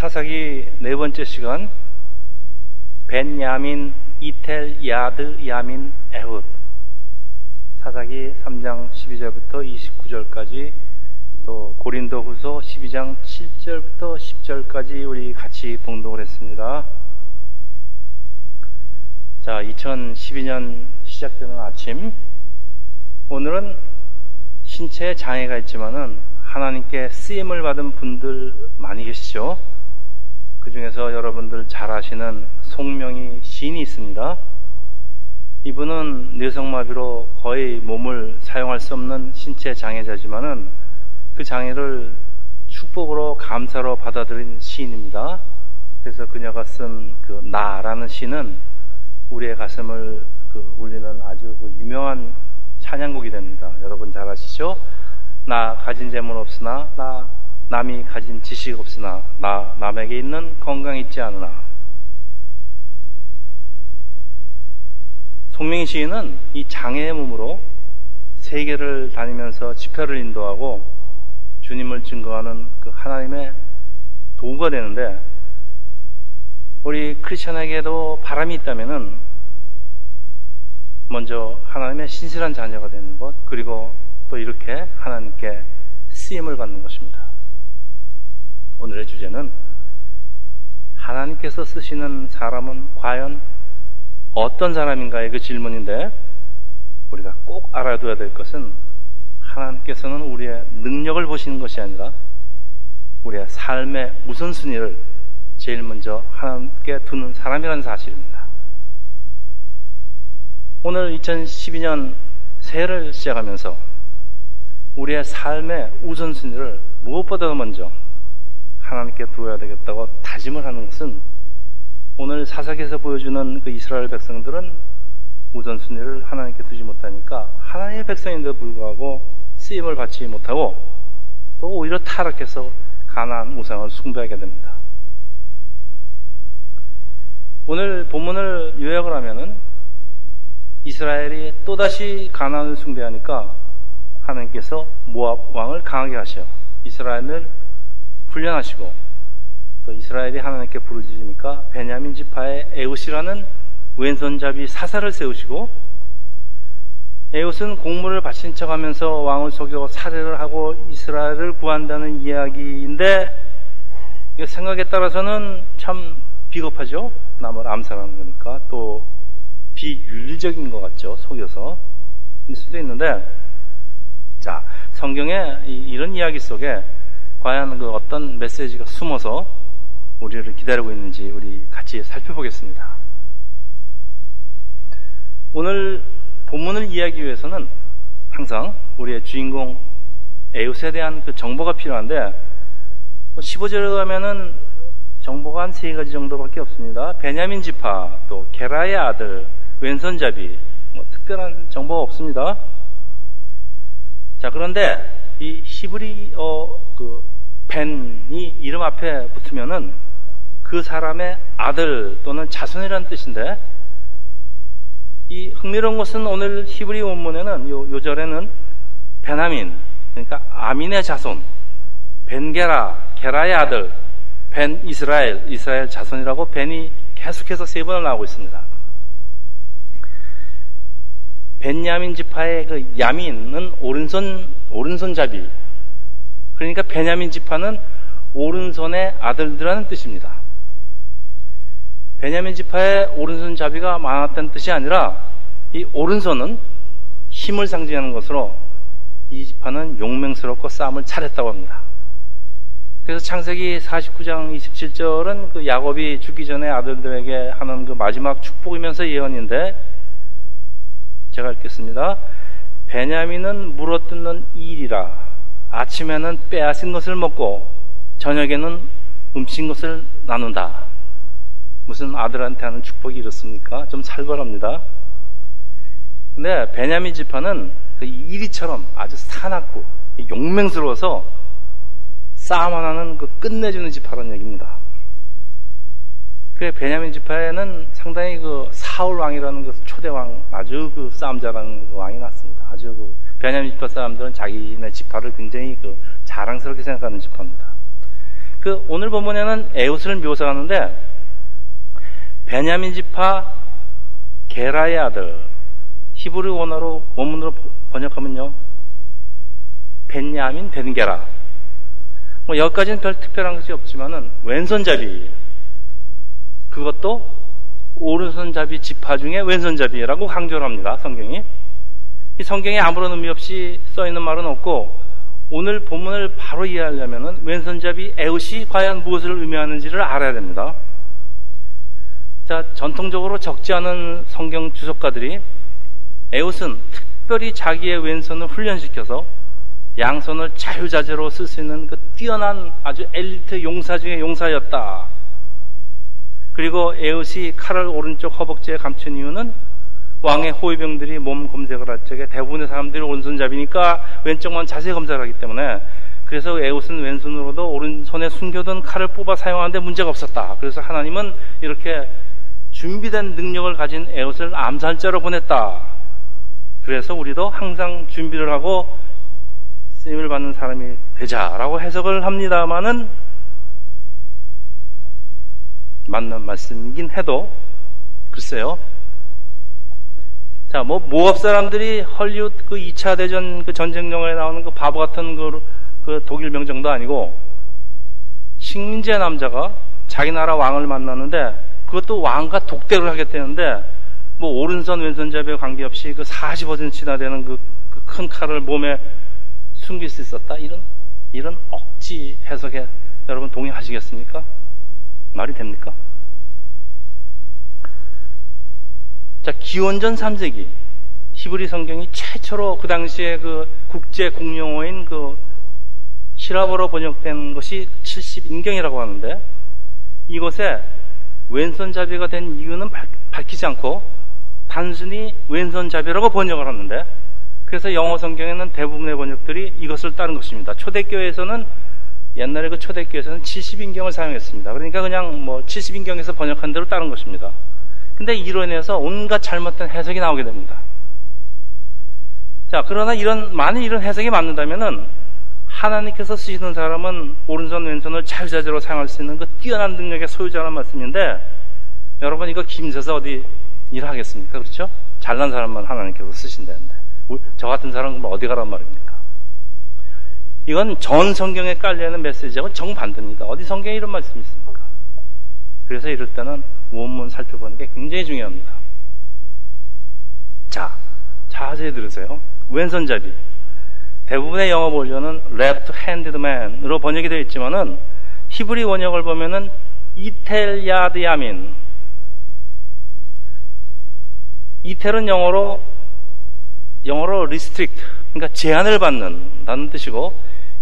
사사기 네 번째 시간 벤야민 이텔 야드 야민 에훗 사사기 3장 12절부터 29절까지 또 고린도 후서 12장 7절부터 10절까지 우리 같이 봉독을 했습니다. 자, 2012년 시작되는 아침 오늘은 신체에 장애가 있지만은 하나님께 쓰임을 받은 분들 많이 계시죠? 그 중에서 여러분들 잘 아시는 송명희 시인이 있습니다. 이분은 뇌성마비로 거의 몸을 사용할 수 없는 신체 장애자지만은 그 장애를 축복으로 감사로 받아들인 시인입니다. 그래서 그녀가 쓴 그 나라는 시는 우리의 가슴을 그 울리는 아주 그 유명한 찬양곡이 됩니다. 여러분 잘 아시죠? 나 가진 재물 없으나 나 남이 가진 지식 없으나 나 남에게 있는 건강 있지 않으나 송명희 시인은 이 장애의 몸으로 세계를 다니면서 집회를 인도하고 주님을 증거하는 그 하나님의 도구가 되는데 우리 크리스천에게도 바람이 있다면은 먼저 하나님의 신실한 자녀가 되는 것 그리고 또 이렇게 하나님께 쓰임을 받는 것입니다. 오늘의 주제는 하나님께서 쓰시는 사람은 과연 어떤 사람인가의 그 질문인데 우리가 꼭 알아둬야 될 것은 하나님께서는 우리의 능력을 보시는 것이 아니라 우리의 삶의 우선순위를 제일 먼저 하나님께 두는 사람이라는 사실입니다. 오늘 2012년 새해를 시작하면서 우리의 삶의 우선순위를 무엇보다도 먼저 하나님께 두어야 되겠다고 다짐을 하는 것은 오늘 사사기에서 보여주는 그 이스라엘 백성들은 우선순위를 하나님께 두지 못하니까 하나님의 백성인데도 불구하고 쓰임을 받지 못하고 또 오히려 타락해서 가나안 우상을 숭배하게 됩니다. 오늘 본문을 요약을 하면은 이스라엘이 또다시 가나안을 숭배하니까 하나님께서 모압 왕을 강하게 하셔 이스라엘을 훈련하시고 또 이스라엘이 하나님께 부르짖으니까 베냐민 지파의 에웃이라는 왼손잡이 사사를 세우시고 에웃은 공물을 바친 척하면서 왕을 속여 살해를 하고 이스라엘을 구한다는 이야기인데 생각에 따라서는 참 비겁하죠. 남을 암살하는 거니까 또 비윤리적인 것 같죠. 속여서 일 수도 있는데 자, 성경의 이런 이야기 속에 과연 그 어떤 메시지가 숨어서 우리를 기다리고 있는지 우리 같이 살펴보겠습니다. 오늘 본문을 이해하기 위해서는 항상 우리의 주인공 에웃에 대한 그 정보가 필요한데 15절에 뭐 가면은 정보가 한 세 가지 정도밖에 없습니다. 베냐민 지파, 또 게라의 아들, 왼손잡이, 뭐 특별한 정보가 없습니다. 자, 그런데 이 히브리어 그 벤이 이름 앞에 붙으면은 그 사람의 아들 또는 자손이라는 뜻인데 이 흥미로운 것은 오늘 히브리 원문에는 요, 요 절에는 베나민 그러니까 아민의 자손 벤게라 게라의 아들 벤 이스라엘 이스라엘 자손이라고 벤이 계속해서 세 번을 나오고 있습니다. 벤야민 지파의 그 야민은 오른손 오른손잡이. 그러니까 베냐민 지파는 오른손의 아들들이라는 뜻입니다. 베냐민 지파의 오른손잡이가 많았다는 뜻이 아니라 이 오른손은 힘을 상징하는 것으로 이 지파는 용맹스럽고 싸움을 잘했다고 합니다. 그래서 창세기 49장 27절은 그 야곱이 죽기 전에 아들들에게 하는 그 마지막 축복이면서 예언인데 제가 읽겠습니다. 베냐민은 물어뜯는 일이라 아침에는 빼앗은 것을 먹고 저녁에는 음식 것을 나눈다. 무슨 아들한테 하는 축복이 이렇습니까? 좀 살벌합니다. 근데 베냐민 지파는 그 이리처럼 아주 사납고 용맹스러워서 싸움 하나는 그 끝내주는 지파라는 얘기입니다. 그 베냐민 지파에는 상당히 그 사울 왕이라는 그 초대 왕 아주 그 싸움 잘하는 그 왕이 났습니다. 아주 그 베냐민 지파 사람들은 자기네 지파를 굉장히 그 자랑스럽게 생각하는 지파입니다. 그 오늘 본문에는 에웃을 묘사하는데 베냐민 지파 게라의 아들 히브리 원어로 원문으로 번역하면요. 벤야민 벤게라. 뭐 여기까지는 별 특별한 것이 없지만은 왼손잡이. 그것도 오른손잡이 지파 중에 왼손잡이라고 강조를 합니다 성경이 이 성경에 아무런 의미 없이 써 있는 말은 없고 오늘 본문을 바로 이해하려면 왼손잡이 에웃이 과연 무엇을 의미하는지를 알아야 됩니다. 자, 전통적으로 적지 않은 성경 주석가들이 에웃은 특별히 자기의 왼손을 훈련시켜서 양손을 자유자재로 쓸 수 있는 그 뛰어난 아주 엘리트 용사 중의 용사였다. 그리고 에웃이 칼을 오른쪽 허벅지에 감춘 이유는 왕의 호위병들이 몸 검색을 할 적에 대부분의 사람들이 오른손잡이니까 왼쪽만 자세히 검사를 하기 때문에 그래서 에웃은 왼손으로도 오른손에 숨겨둔 칼을 뽑아 사용하는데 문제가 없었다. 그래서 하나님은 이렇게 준비된 능력을 가진 에웃을 암살자로 보냈다. 그래서 우리도 항상 준비를 하고 쓰임을 받는 사람이 되자라고 해석을 합니다만은 맞는 말씀이긴 해도 글쎄요. 자, 뭐 모압 사람들이 헐리우드 그 2차 대전 그 전쟁 영화에 나오는 그 바보 같은 그, 그 독일 명정도 아니고 식민지의 남자가 자기 나라 왕을 만났는데 그것도 왕과 독대를 하겠다는데 뭐 오른손 왼손잡이에 관계없이 그 40%나 되는 그큰 그 칼을 몸에 숨길 수 있었다 이런 이런 억지 해석에 여러분 동의하시겠습니까? 말이 됩니까? 자 기원전 3세기 히브리 성경이 최초로 그 당시에 그 국제 공용어인 그 시라버로 번역된 것이 70인경이라고 하는데 이곳에 왼손잡이가 된 이유는 밝히지 않고 단순히 왼손잡이라고 번역을 하는데 그래서 영어 성경에는 대부분의 번역들이 이것을 따른 것입니다. 초대교회에서는 옛날에 그 초대교회에서는 70인경을 사용했습니다. 그러니까 그냥 뭐 70인경에서 번역한 대로 따른 것입니다. 근데 이로 인해서 온갖 잘못된 해석이 나오게 됩니다. 자, 그러나 이런, 만약 이런 해석이 맞는다면은 하나님께서 쓰시는 사람은 오른손 왼손을 자유자재로 사용할 수 있는 그 뛰어난 능력의 소유자라는 말씀인데 여러분 이거 김새서 어디 일하겠습니까? 그렇죠? 잘난 사람만 하나님께서 쓰신다는데 저 같은 사람은 어디 가란 말입니까? 이건 전 성경에 깔려있는 메시지하고 정반대입니다. 어디 성경에 이런 말씀이 있습니까? 그래서 이럴 때는 원문 살펴보는 게 굉장히 중요합니다. 자, 자세히 들으세요. 왼손잡이. 대부분의 영어 버전은 left-handed man으로 번역이 되어 있지만은 히브리 원역을 보면은 이텔야드 야민 이텔은 영어로 영어로 restrict 그러니까 제한을 받는다는 뜻이고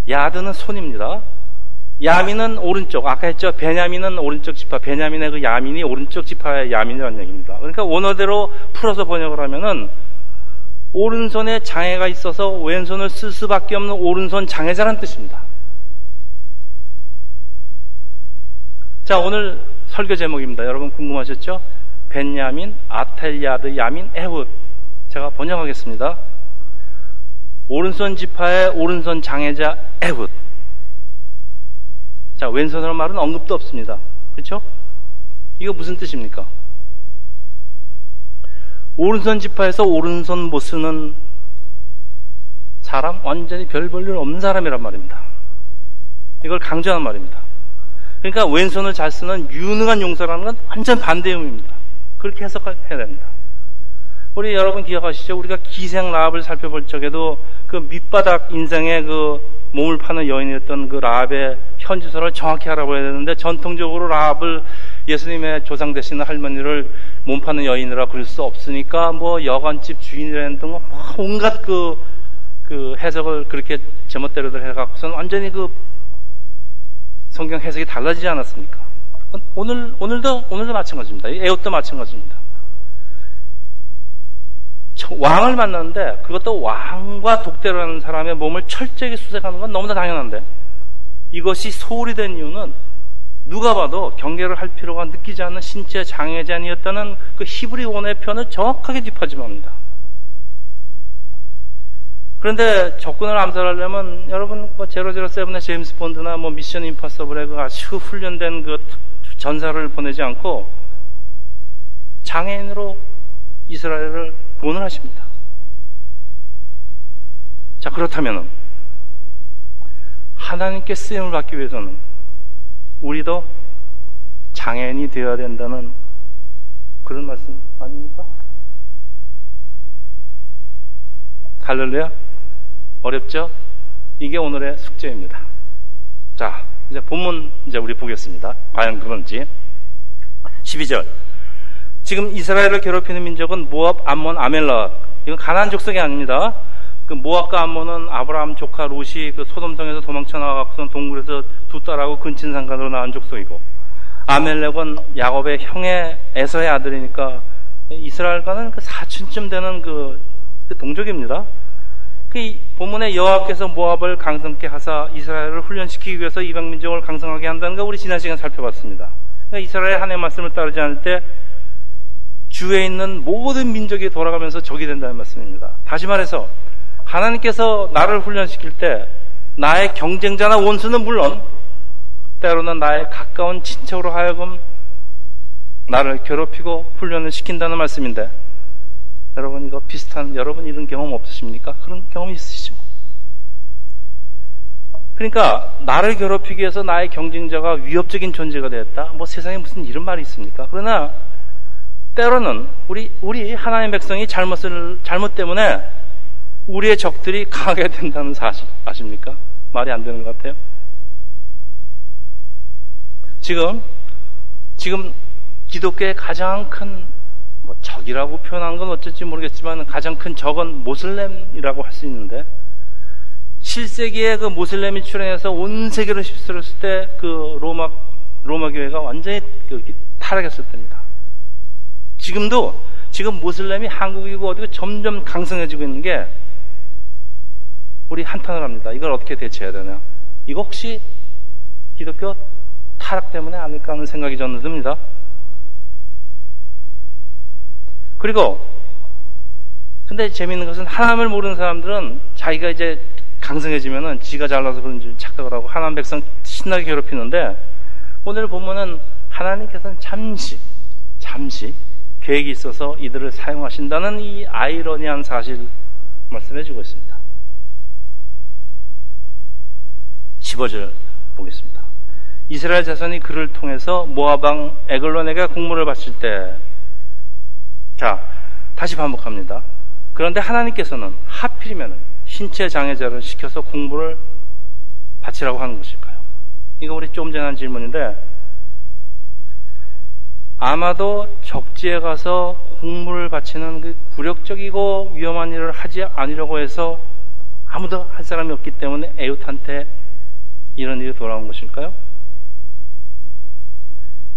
야드는 손입니다. 야민은 오른쪽 아까 했죠 베냐민은 오른쪽 지파 베냐민의 그 야민이 오른쪽 지파의 야민이라는 얘기입니다. 그러니까 원어대로 풀어서 번역을 하면은 오른손에 장애가 있어서 왼손을 쓸 수밖에 없는 오른손 장애자란 뜻입니다. 자, 오늘 설교 제목입니다. 여러분 궁금하셨죠? 벤야민, 아텔야드, 야민, 에훗. 제가 번역하겠습니다. 오른손 지파의 오른손 장애자 에훗. 자, 왼손으로 말은 언급도 없습니다. 그렇죠? 이거 무슨 뜻입니까? 오른손 지파에서 오른손 못 쓰는 사람 완전히 별 볼일 없는 사람이란 말입니다. 이걸 강조하는 말입니다. 그러니까 왼손을 잘 쓰는 유능한 용사라는 건 완전 반대 의미입니다. 그렇게 해석해야 됩니다. 우리 여러분 기억하시죠? 우리가 기생 라합을 살펴볼 적에도 그 밑바닥 인생의 그 몸을 파는 여인이었던 그 라합의 현주소를 정확히 알아봐야 되는데 전통적으로 라합을 예수님의 조상 되시는 할머니를 몸 파는 여인이라 그럴 수 없으니까 뭐 여관집 주인이라는 등 온갖 그, 그 해석을 그렇게 제멋대로들 해갖고선 완전히 그 성경 해석이 달라지지 않았습니까? 오늘, 오늘도, 오늘도 마찬가지입니다. 에옷도 마찬가지입니다. 왕을 만났는데 그것도 왕과 독대라는 사람의 몸을 철저히 수색하는 건 너무나 당연한데 이것이 소홀히 된 이유는 누가 봐도 경계를 할 필요가 느끼지 않는 신체 장애자니었다는 그 히브리 원의 편을 정확하게 짚어집합니다. 그런데 적군을 암살하려면 여러분 뭐 제로제로 세븐의 제임스 본드나 뭐 미션 임파서블의 그 아주 훈련된 그 전사를 보내지 않고 장애인으로 이스라엘을 구원을 하십니다. 자 그렇다면 하나님께 쓰임을 받기 위해서는 우리도 장애인이 되어야 된다는 그런 말씀 아닙니까? 할렐루야? 어렵죠? 이게 오늘의 숙제입니다. 자, 이제 본문 이제 우리 보겠습니다. 과연 그런지. 12절. 지금 이스라엘을 괴롭히는 민족은 모압, 암몬, 아멜라. 이건 가나안 족속이 아닙니다. 그 모압과 암몬은 아브라함 조카 롯이 그 소돔성에서 도망쳐 나와서 동굴에서 두 딸하고 근친 상간으로 낳은 족속이고 아멜렉은 야곱의 형의 에서의 아들이니까 이스라엘과는 그 사촌쯤 되는 그, 그 동족입니다. 그 본문에 여호와께서 모압을 강성케 하사 이스라엘을 훈련시키기 위해서 이방 민족을 강성하게 한다는 거 우리 지난 시간 살펴봤습니다. 그러니까 이스라엘 하나님의 말씀을 따르지 않을 때 주에 있는 모든 민족이 돌아가면서 적이 된다는 말씀입니다. 다시 말해서 하나님께서 나를 훈련시킬 때 나의 경쟁자나 원수는 물론 때로는 나의 가까운 친척으로 하여금 나를 괴롭히고 훈련을 시킨다는 말씀인데 여러분 이거 비슷한 여러분 이런 경험 없으십니까? 그런 경험 있으시죠? 그러니까 나를 괴롭히기 위해서 나의 경쟁자가 위협적인 존재가 되었다. 뭐 세상에 무슨 이런 말이 있습니까? 그러나 때로는 우리 우리 하나님 백성이 잘못을 잘못 때문에 우리의 적들이 강하게 된다는 사실 아십니까? 말이 안 되는 것 같아요. 지금 지금 기독교의 가장 큰 뭐 적이라고 표현한 건 어쩔지 모르겠지만 가장 큰 적은 모슬렘이라고 할 수 있는데 7세기에 그 모슬렘이 출현해서 온 세계를 휩쓸었을 때 그 로마 로마 교회가 완전히 그 타락했을 때입니다. 지금도 지금 모슬렘이 한국이고 어디고 점점 강성해지고 있는 게 우리 한탄을 합니다. 이걸 어떻게 대처해야 되냐? 이거 혹시 기독교 타락 때문에 아닐까 하는 생각이 저는 듭니다. 그리고 근데 재미있는 것은 하나님을 모르는 사람들은 자기가 이제 강성해지면은 지가 잘나서 그런 줄 착각을 하고 하나님 백성 신나게 괴롭히는데 오늘 보면은 하나님께서는 잠시 잠시 계획이 있어서 이들을 사용하신다는 이 아이러니한 사실 말씀해 주고 있습니다. 15절 보겠습니다. 이스라엘 자손이 그를 통해서 모아방 에글론에게 공물을 바칠 때, 자, 다시 반복합니다. 그런데 하나님께서는 하필이면 신체 장애자를 시켜서 공부를 바치라고 하는 것일까요? 이거 우리 좀 전에 한 질문인데, 아마도 적지에 가서 공물을 바치는 그 굴욕적이고 위험한 일을 하지 않으려고 해서 아무도 할 사람이 없기 때문에 에웃한테 이런 일이 돌아온 것일까요?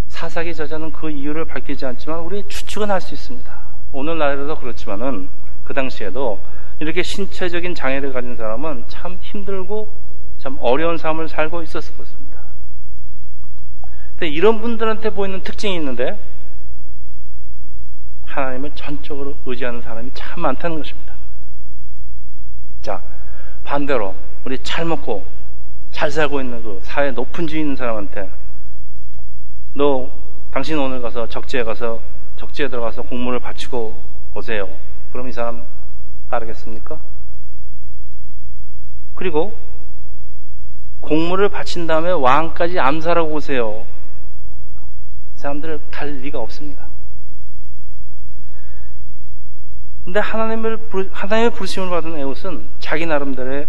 사사기 저자는 그 이유를 밝히지 않지만 우리 추측은 할 수 있습니다. 오늘날에도 그렇지만은 그 당시에도 이렇게 신체적인 장애를 가진 사람은 참 힘들고 참 어려운 삶을 살고 있었을 것입니다. 근데 이런 분들한테 보이는 특징이 있는데 하나님을 전적으로 의지하는 사람이 참 많다는 것입니다. 자, 반대로 우리 잘 먹고 잘 살고 있는 그 사회 높은 지위 있는 사람한테 너 당신 오늘 가서 적지에 가서 적지에 들어가서 공문을 바치고 오세요. 그럼 이 사람 따르겠습니까? 그리고 공물을 바친 다음에 왕까지 암살하고 오세요. 이 사람들 갈 리가 없습니다. 근데 하나님을, 하나님의 부르심을 받은 에웃은 자기 나름대로의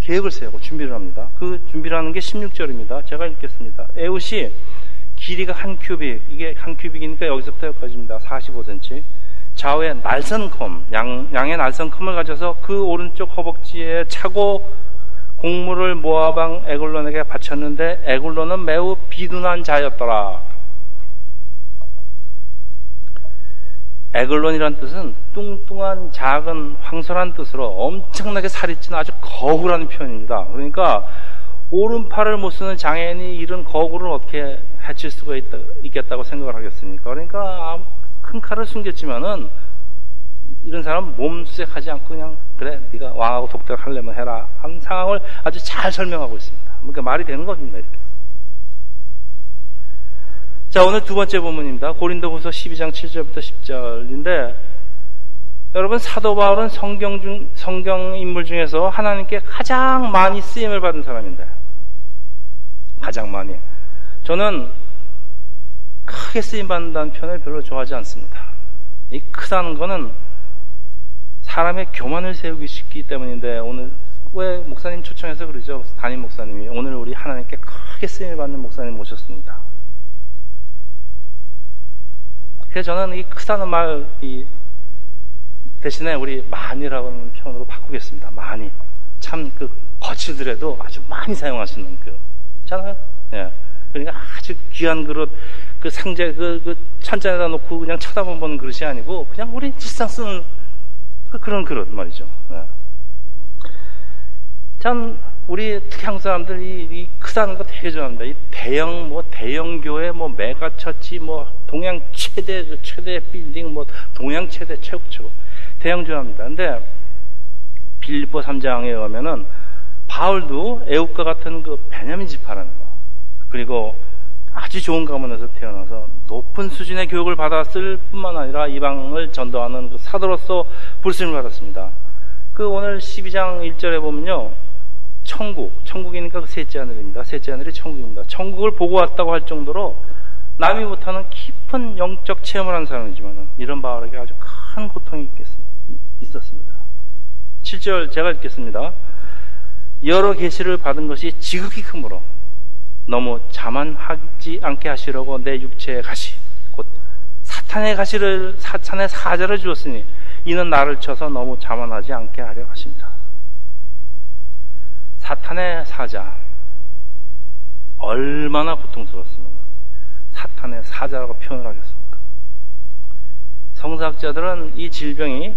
계획을 세우고 준비를 합니다. 그 준비를 하는 게 16절입니다. 제가 읽겠습니다. 에웃이 길이가 한 큐빅, 이게 한 큐빅이니까 여기서부터 여기까지입니다. 45cm. 좌우에 날선컴, 양, 양의 날선컴을 가져서 그 오른쪽 허벅지에 차고 공물을 모아방 에글론에게 바쳤는데 에글론은 매우 비둔한 자였더라. 에글론이란 뜻은 뚱뚱한 작은 황설한 뜻으로 엄청나게 살이 찐 아주 거구라는 표현입니다. 그러니까 오른팔을 못 쓰는 장애인이 이런 거구를 어떻게 해칠 수가 있다, 있겠다고 생각을 하겠습니까? 그러니까 큰 칼을 숨겼지만은 이런 사람은 몸수색하지 않고 그냥 그래 네가 왕하고 독대를 하려면 해라 하는 상황을 아주 잘 설명하고 있습니다. 그러니까 말이 되는 겁니다. 이렇게. 자 오늘 두 번째 본문입니다. 고린도후서 12장 7절부터 10절인데 여러분 사도 바울은 성경 중 성경 인물 중에서 하나님께 가장 많이 쓰임을 받은 사람인데 가장 많이 저는 크게 쓰임 받는다는 표현을 별로 좋아하지 않습니다. 이 크다는 거는 사람의 교만을 세우기 쉽기 때문인데 오늘 왜 목사님 초청해서 그러죠? 담임 목사님이 오늘 우리 하나님께 크게 쓰임을 받는 목사님 모셨습니다. 그래서 저는 이 크다는 말 이 대신에 우리 많이라고 하는 표현으로 바꾸겠습니다. 많이. 참 그 거칠더라도 아주 많이 사용하시는 그 있잖아요. 예. 그러니까 아주 귀한 그릇 그 상자 그, 그 찬잔에다 놓고 그냥 쳐다보는 그릇이 아니고 그냥 우리 일상 쓰는 그 그런 그릇 말이죠. 네. 참 우리 특히 한국 사람들 이 이 크다는 거 되게 좋아합니다. 이 대형 뭐 대형 교회 뭐 mega church 뭐 동양 최대 그 최대 빌딩 뭐 동양 최대 최고 최고 대형 좋아합니다. 근데 빌리포 3장에 가면은 바울도 애국과 같은 그 베냐민 지파라는 거 그리고 아주 좋은 가문에서 태어나서 높은 수준의 교육을 받았을 뿐만 아니라 이방을 전도하는 그 사도로서 불씀을 받았습니다. 그 오늘 12장 1절에 보면요. 천국, 천국이니까 그 셋째 하늘입니다. 셋째 하늘이 천국입니다. 천국을 보고 왔다고 할 정도로 남이 못하는 깊은 영적 체험을 한 사람이지만 이런 바울에게 아주 큰 고통이 있었습니다. 7절 제가 읽겠습니다. 여러 계시를 받은 것이 지극히 크므로 너무 자만하지 않게 하시려고 내 육체의 가시 곧 사탄의 가시를 사탄의 사자를 주었으니 이는 나를 쳐서 너무 자만하지 않게 하려 하십니다. 사탄의 사자 얼마나 고통스럽습니까? 사탄의 사자라고 표현을 하겠습니까? 성사학자들은 이 질병이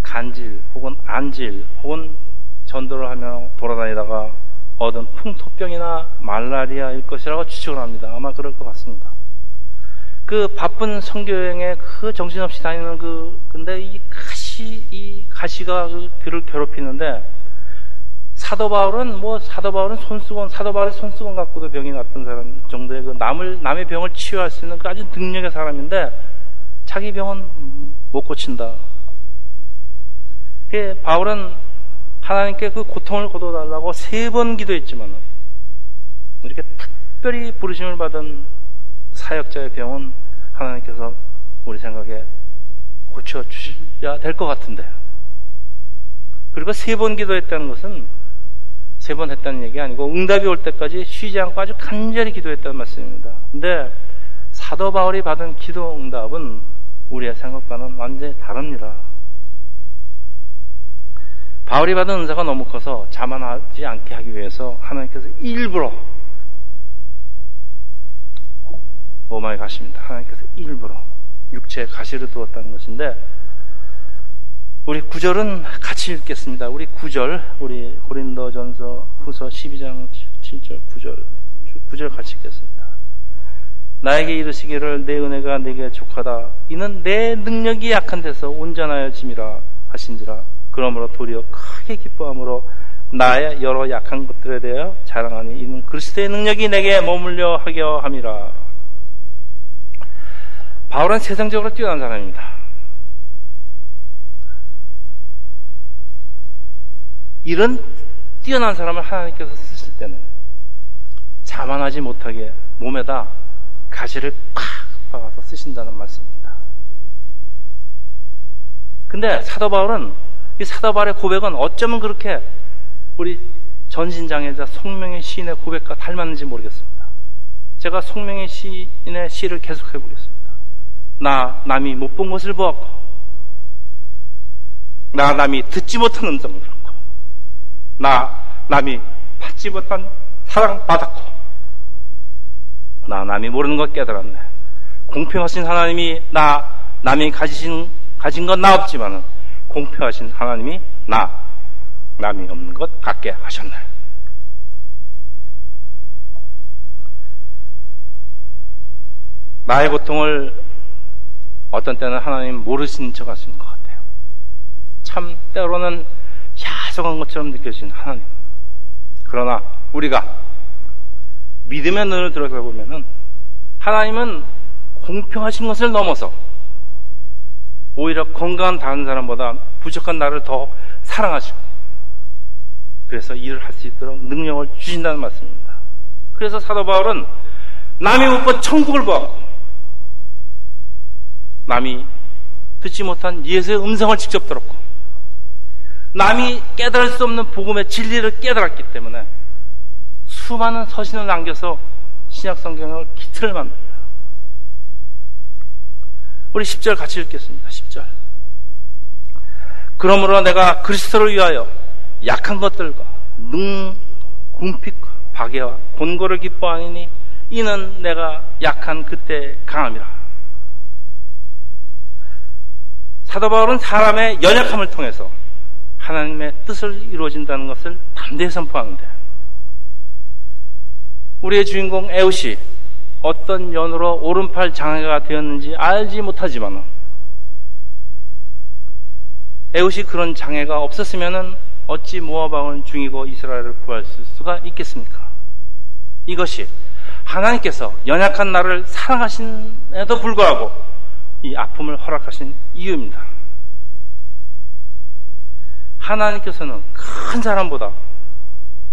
간질 혹은 안질 혹은 전도를 하며 돌아다니다가 얻은 풍토병이나 말라리아일 것이라고 추측을 합니다. 아마 그럴 것 같습니다. 그 바쁜 성교여행에 그 정신없이 다니는 그, 근데 이 가시, 이 가시가 그 그를 괴롭히는데 사도 바울은 뭐 사도 바울은 손수건, 사도 바울의 손수건 갖고도 병이 났던 사람 정도의 그 남을, 남의 병을 치유할 수 있는 그 아주 능력의 사람인데 자기 병은 못 고친다. 그 바울은 하나님께 그 고통을 거둬달라고 세 번 기도했지만 이렇게 특별히 부르심을 받은 사역자의 병은 하나님께서 우리 생각에 고쳐 주셔야 될 것 같은데 그리고 세 번 기도했다는 것은 세 번 했다는 얘기 아니고 응답이 올 때까지 쉬지 않고 아주 간절히 기도했다는 말씀입니다. 근데 사도 바울이 받은 기도 응답은 우리의 생각과는 완전히 다릅니다. 바울이 받은 은사가 너무 커서 자만하지 않게 하기 위해서 하나님께서 일부러 오마이 가십니다. 하나님께서 일부러 육체에 가시를 두었다는 것인데 우리 구절은 같이 읽겠습니다. 우리 구절 우리 고린도전서 후서 12장 7절 9절 9절 같이 읽겠습니다. 나에게 이르시기를 내 은혜가 내게 족하다. 이는 내 능력이 약한 데서 온전하여 짐이라 하신지라. 그러므로 도리어 크게 기뻐함으로 나의 여러 약한 것들에 대하여 자랑하니 이는 그리스도의 능력이 내게 머물려 하게 함이라. 바울은 세상적으로 뛰어난 사람입니다. 이런 뛰어난 사람을 하나님께서 쓰실 때는 자만하지 못하게 몸에다 가시를 팍 박아서 쓰신다는 말씀입니다. 근데 사도 바울은 이 사다발의 고백은 어쩌면 그렇게 우리 전신장애자 송명의 시인의 고백과 닮았는지 모르겠습니다. 제가 송명의 시인의 시를 계속해 보겠습니다. 나 남이 못 본 것을 보았고 나 남이 듣지 못한 들었고 나 남이 받지 못한 사랑 받았고 나 남이 모르는 것 깨달았네. 공평하신 하나님이 나 남이 가지신 가진 건 나 없지만은 공평하신 하나님이 나, 남이 없는 것 같게 하셨나요? 나의 고통을 어떤 때는 하나님 모르신 척 하시는 것 같아요. 참 때로는 야속한 것처럼 느껴지는 하나님. 그러나 우리가 믿음의 눈을 들어가 보면은 하나님은 공평하신 것을 넘어서 오히려 건강한 다른 사람보다 부족한 나를 더 사랑하시고 그래서 일을 할 수 있도록 능력을 주신다는 말씀입니다. 그래서 사도 바울은 남이 못 본 천국을 보았고 남이 듣지 못한 예수의 음성을 직접 들었고 남이 깨달을 수 없는 복음의 진리를 깨달았기 때문에 수많은 서신을 남겨서 신약 성경을 기틀을 만듭니다. 우리 10절 같이 읽겠습니다. 10절. 그러므로 내가 그리스도를 위하여 약한 것들과 능, 궁핍과 박해와 곤고를 기뻐하니 이는 내가 약한 그때 강함이라. 사도 바울은 사람의 연약함을 통해서 하나님의 뜻을 이루어진다는 것을 담대히 선포하는데 우리의 주인공 에웃이 어떤 연으로 오른팔 장애가 되었는지 알지 못하지만 에웃이 그런 장애가 없었으면 어찌 모아방을 중이고 이스라엘을 구할 수가 있겠습니까? 이것이 하나님께서 연약한 나를 사랑하신에도 불구하고 이 아픔을 허락하신 이유입니다. 하나님께서는 큰 사람보다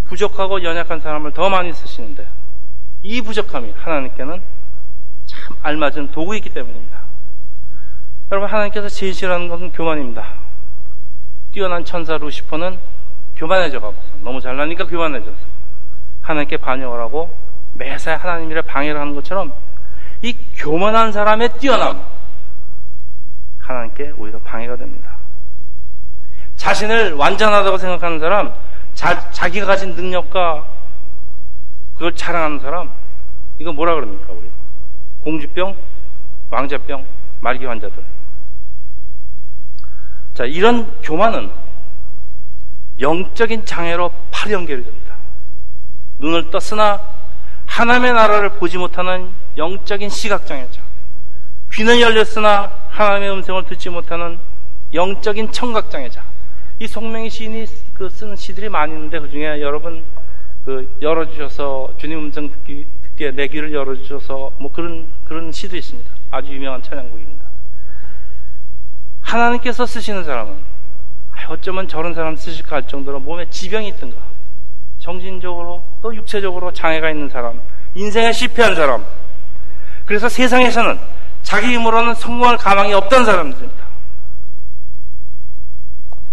부족하고 연약한 사람을 더 많이 쓰시는데 이 부족함이 하나님께는 참 알맞은 도구이기 때문입니다. 여러분 하나님께서 싫어하는 것은 교만입니다. 뛰어난 천사 루시퍼는 교만해져 가고 너무 잘나니까 교만해져서 하나님께 반역을 하고 매사 하나님이라 방해를 하는 것처럼 이 교만한 사람의 뛰어남 하나님께 오히려 방해가 됩니다. 자신을 완전하다고 생각하는 사람, 자, 자기가 가진 능력과 그걸 자랑하는 사람, 이거 뭐라 그럽니까, 우리? 공주병, 왕자병, 말기 환자들. 자, 이런 교만은 영적인 장애로 팔이 연결이 됩니다. 눈을 떴으나 하나님의 나라를 보지 못하는 영적인 시각장애자. 귀는 열렸으나 하나님의 음성을 듣지 못하는 영적인 청각장애자. 이 송명희 시인이 그 쓰는 시들이 많이 있는데 그 중에 여러분 그 열어주셔서 주님 음성 듣기, 듣기에 내 귀를 열어주셔서 뭐 그런 그런 시도 있습니다. 아주 유명한 찬양곡입니다. 하나님께서 쓰시는 사람은 어쩌면 저런 사람 쓰실까 할 정도로 몸에 지병이 있던가 정신적으로 또 육체적으로 장애가 있는 사람 인생에 실패한 사람 그래서 세상에서는 자기 힘으로는 성공할 가망이 없던 사람들입니다.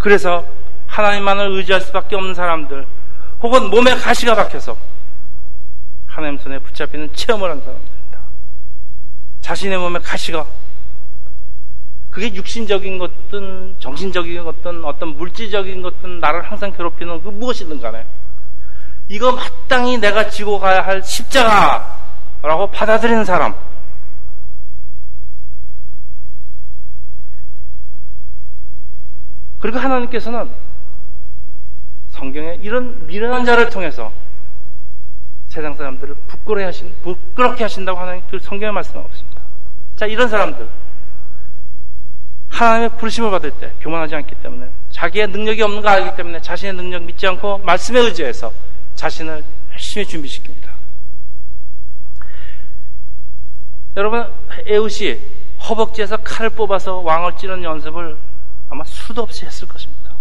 그래서 하나님만을 의지할 수밖에 없는 사람들 혹은 몸에 가시가 박혀서 하나님 손에 붙잡히는 체험을 한 사람들입니다. 자신의 몸에 가시가 그게 육신적인 것든 정신적인 것든 어떤 물질적인 것든 나를 항상 괴롭히는 그 무엇이든 간에 이거 마땅히 내가 지고 가야 할 십자가라고 받아들이는 사람 그리고 하나님께서는 성경에 이런 미련한 자를 통해서 세상 사람들을 부끄러워 하신, 부끄럽게 하신다고 하나님 그 성경에 말씀하고 있습니다. 자, 이런 사람들. 하나님의 부르심을 받을 때 교만하지 않기 때문에 자기의 능력이 없는 거 알기 때문에 자신의 능력 믿지 않고 말씀에 의지해서 자신을 열심히 준비시킵니다. 여러분 에웃이 허벅지에서 칼을 뽑아서 왕을 찌르는 연습을 아마 수도 없이 했을 것입니다.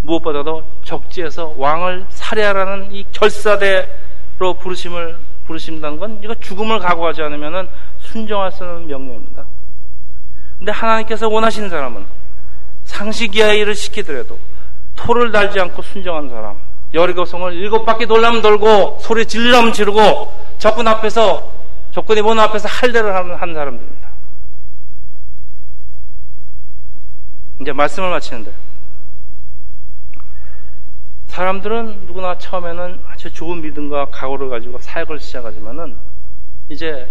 무엇보다도 적지에서 왕을 살해하라는 이 결사대로 부르심을 부르신다는 건 이거 죽음을 각오하지 않으면 순종할 수 없는 명령입니다. 근데 하나님께서 원하시는 사람은 상식 이하의 일을 시키더라도 토를 달지 않고 순종하는 사람. 여리고성을 일곱 바퀴 돌라면 돌고 소리 질러면 지르고 적군 앞에서 적군이 보는 앞에서 할례를 하는 한 사람들입니다. 이제 말씀을 마치는데 사람들은 누구나 처음에는 아주 좋은 믿음과 각오를 가지고 사역을 시작하지만은 이제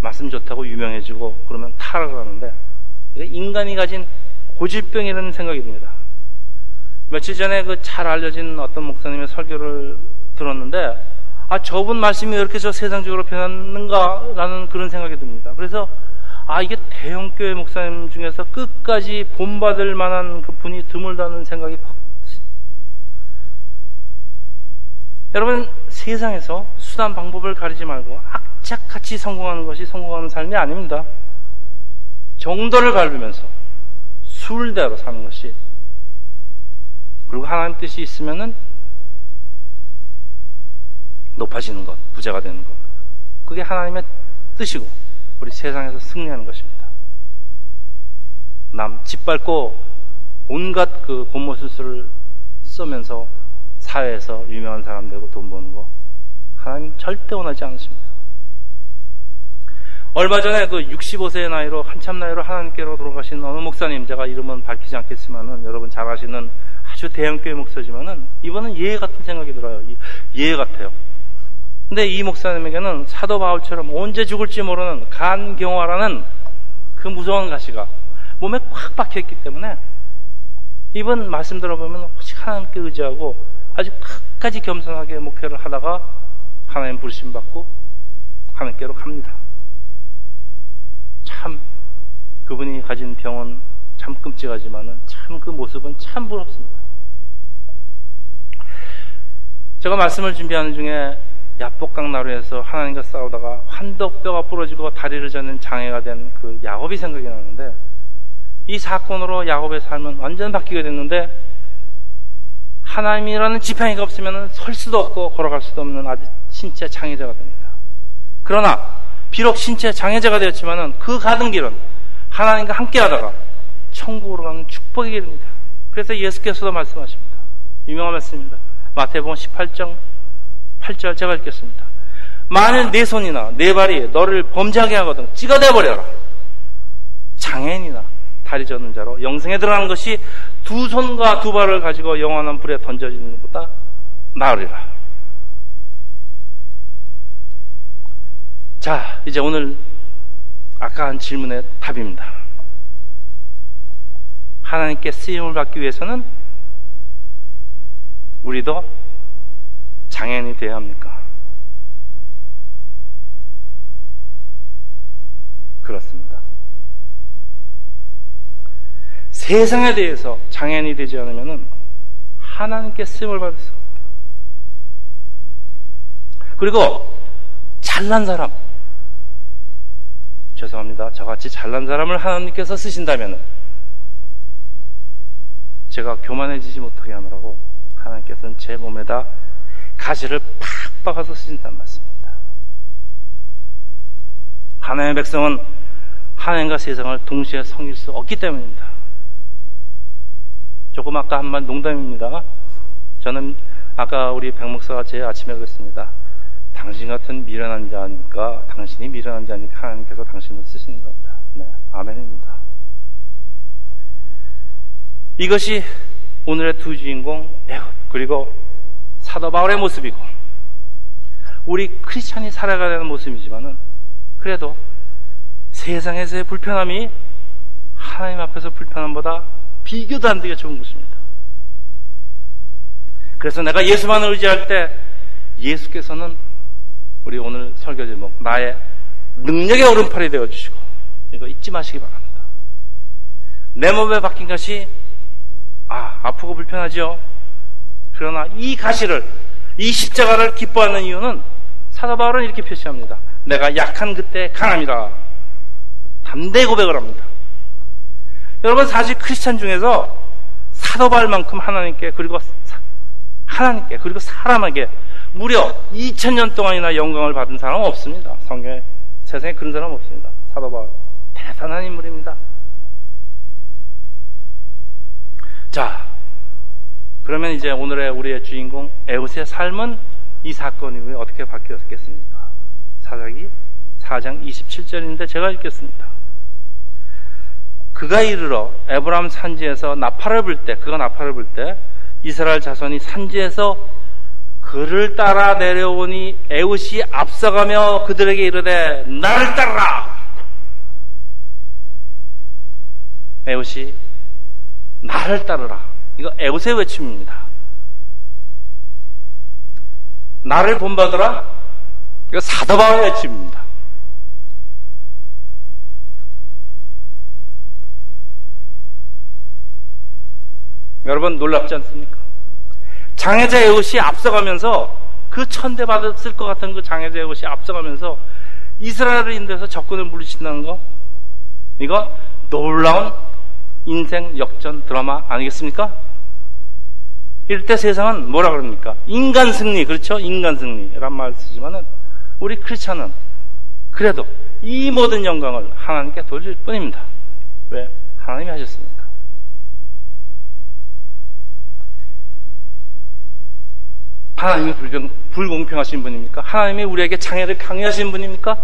말씀 좋다고 유명해지고 그러면 타락을 하는데 인간이 가진 고질병이라는 생각이 듭니다. 며칠 전에 그 잘 알려진 어떤 목사님의 설교를 들었는데 아 저분 말씀이 왜 이렇게 저 세상적으로 변하는가라는 그런 생각이 듭니다. 그래서 아, 이게 대형교회 목사님 중에서 끝까지 본받을 만한 그 분이 드물다는 생각이 팍. 여러분, 세상에서 수단 방법을 가리지 말고 악착같이 성공하는 것이 성공하는 삶이 아닙니다. 정도를 밟으면서 술대로 사는 것이 그리고 하나님 뜻이 있으면은 높아지는 것, 부자가 되는 것. 그게 하나님의 뜻이고 우리 세상에서 승리하는 것입니다. 남 짓밟고 온갖 그 본모술수를 쓰면서 사회에서 유명한 사람 되고 돈 버는 거 하나님 절대 원하지 않으십니다. 얼마 전에 그 65세의 나이로 한참 나이로 하나님께로 돌아가신 어느 목사님 제가 이름은 밝히지 않겠지만은 여러분 잘 아시는 아주 대형교회 목사지만은 이번은 예외 같은 생각이 들어요. 예외 같아요. 근데 이 목사님에게는 사도 바울처럼 언제 죽을지 모르는 간경화라는 그 무서운 가시가 몸에 꽉 박혀 있기 때문에 이번 말씀 들어보면 오직 하나님께 의지하고 아주 끝까지 겸손하게 목회를 하다가 하나님 부르심 받고 하나님께로 갑니다. 참 그분이 가진 병은 참 끔찍하지만은 참 그 모습은 참 부럽습니다. 제가 말씀을 준비하는 중에 야복강 나루에서 하나님과 싸우다가 환덕뼈가 부러지고 다리를 저는 장애가 된 그 야곱이 생각이 나는데 이 사건으로 야곱의 삶은 완전 바뀌게 됐는데 하나님이라는 지팡이가 없으면 설 수도 없고 걸어갈 수도 없는 아주 신체 장애자가 됩니다. 그러나 비록 신체 장애자가 되었지만은 그 가는 길은 하나님과 함께 하다가 천국으로 가는 축복의 길입니다. 그래서 예수께서도 말씀하십니다. 유명한 말씀입니다. 마태복음 18장 8절 제가 읽겠습니다. 만일 내 손이나 내 발이 너를 범죄하게 하거든 찍어내 버려라. 장애인이나 다리 젖는 자로 영생에 들어가는 것이 두 손과 두 발을 가지고 영원한 불에 던져지는 것보다 나으리라. 자, 이제 오늘 아까 한 질문의 답입니다. 하나님께 쓰임을 받기 위해서는 우리도 장애인이 되어야 합니까? 그렇습니다. 세상에 대해서 장애인이 되지 않으면 하나님께 쓰임을 받을 수 없습니다. 그리고 잘난 사람 죄송합니다. 저같이 잘난 사람을 하나님께서 쓰신다면 제가 교만해지지 못하게 하느라고 하나님께서는 제 몸에다 가시를 팍 박아서 쓰신다는 말씀입니다. 하나님의 백성은 하나님과 세상을 동시에 섬길 수 없기 때문입니다. 조금 아까 한 말 농담입니다. 저는 아까 우리 백목사가 제 아침에 그랬습니다. 당신 같은 미련한 자니까 당신이 미련한 자니까 하나님께서 당신을 쓰시는 겁니다. 네, 아멘입니다. 이것이 오늘의 두 주인공 애굽 그리고 사도 바울의 모습이고 우리 크리스찬이 살아가야 되는 모습이지만은 그래도 세상에서의 불편함이 하나님 앞에서 불편함보다 비교도 안 되게 좋은 것입니다. 그래서 내가 예수만 의지할 때 예수께서는 우리 오늘 설교 제목 나의 능력의 오른팔이 되어 주시고 이거 잊지 마시기 바랍니다. 내 몸에 박힌 것이 아 아프고 불편하죠. 그러나 이 가시를 이 십자가를 기뻐하는 이유는 사도 바울은 이렇게 표시합니다. 내가 약한 그때 강함이다. 담대 고백을 합니다. 여러분 사실 크리스찬 중에서 사도 바울만큼 하나님께 그리고 하나님께 그리고 사람에게 무려 2000년 동안이나 영광을 받은 사람은 없습니다. 성경에 세상에 그런 사람 없습니다. 사도 바울 대단한 인물입니다. 자, 그러면 이제 오늘의 우리의 주인공 에웃의 삶은 이 사건 이후에 어떻게 바뀌었겠습니까? 사사기 4장 27절인데 제가 읽겠습니다. 그가 이르러 에브람 산지에서 나팔을 불 때, 그가 나팔을 불 때 이스라엘 자손이 산지에서 그를 따라 내려오니 에웃이 앞서가며 그들에게 이르되 나를 따르라. 에웃이 나를 따르라. 이거 에고세 외침입니다. 나를 본받으라. 이거 사도바의 외침입니다. 여러분 놀랍지 않습니까? 장애자의 옷이 앞서가면서 그 천대받았을 것 같은 그 장애자의 옷이 앞서가면서 이스라엘을 인도해서 적군을 물리친다는 거 이거 놀라운 인생 역전 드라마 아니겠습니까? 이럴 때 세상은 뭐라 그럽니까? 인간 승리, 그렇죠? 인간 승리란 말 쓰지만은 우리 크리스찬은 그래도 이 모든 영광을 하나님께 돌릴 뿐입니다. 왜? 하나님이 하셨습니까? 하나님이 불경, 불공평하신 분입니까? 하나님이 우리에게 장애를 강요하신 분입니까?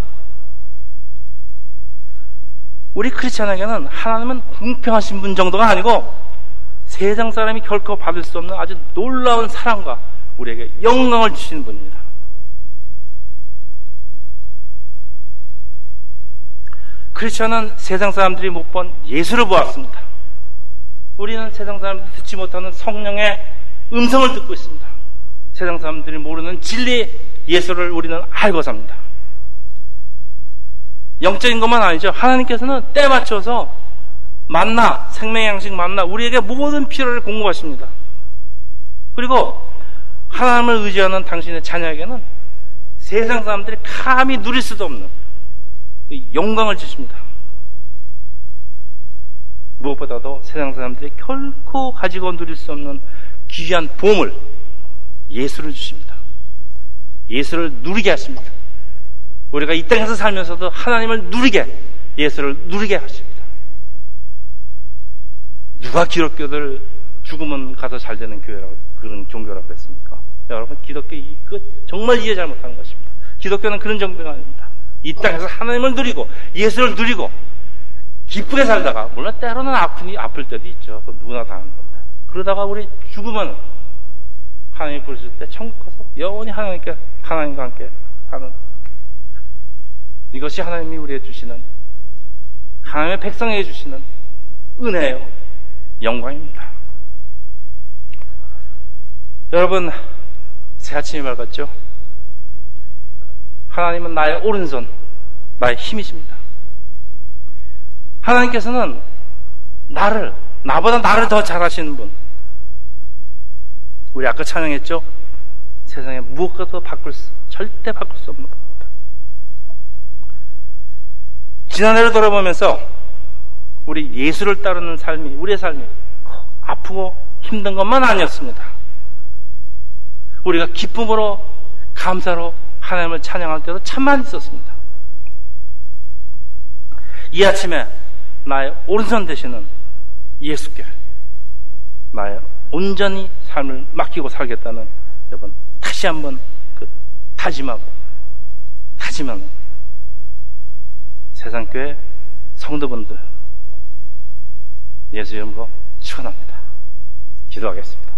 우리 크리스찬에게는 하나님은 공평하신 분 정도가 아니고 세상 사람이 결코 받을 수 없는 아주 놀라운 사랑과 우리에게 영광을 주시는 분입니다. 크리스천은 세상 사람들이 못 본 예수를 보았습니다. 우리는 세상 사람들이 듣지 못하는 성령의 음성을 듣고 있습니다. 세상 사람들이 모르는 진리 예수를 우리는 알고 삽니다. 영적인 것만 아니죠. 하나님께서는 때 맞춰서 만나, 생명의 양식 만나, 우리에게 모든 필요를 공급하십니다. 그리고 하나님을 의지하는 당신의 자녀에게는 세상 사람들이 감히 누릴 수도 없는 영광을 주십니다. 무엇보다도 세상 사람들이 결코 가지고 누릴 수 없는 귀한 보물, 예수를 주십니다. 예수를 누리게 하십니다. 우리가 이 땅에서 살면서도 하나님을 누리게, 예수를 누리게 하십니다. 누가 기독교들 죽으면 가서 잘 되는 교회라고, 그런 종교라고 그랬습니까? 여러분, 기독교, 이거 정말 이해 잘 못하는 것입니다. 기독교는 그런 종교가 아닙니다. 이 땅에서 하나님을 누리고 예수를 누리고 기쁘게 살다가 물론 때로는 아프니 아플 때도 있죠. 그 누구나 다 하는 겁니다. 그러다가 우리 죽으면 하나님이 부르실 때 천국 가서 영원히 하나님께 하나님과 함께 사는 이것이 하나님이 우리에게 주시는 하나님의 백성에게 주시는 은혜요 영광입니다. 여러분 새 아침이 밝았죠? 하나님은 나의 오른손, 나의 힘이십니다. 하나님께서는 나를, 나보다 나를 더 잘하시는 분. 우리 아까 찬양했죠? 세상에 무엇과도 바꿀 수, 절대 바꿀 수 없는 분입니다. 지난해를 돌아보면서 우리 예수를 따르는 삶이, 우리의 삶이 아프고 힘든 것만 아니었습니다. 우리가 기쁨으로, 감사로, 하나님을 찬양할 때도 참만 있었습니다. 이 아침에 나의 오른손 되시는 예수께 나의 온전히 삶을 맡기고 살겠다는 여러분 다시 한번 그 다짐하고 다짐하는 세상 교회 성도분들 예수 이름으로 축원합니다. 기도하겠습니다.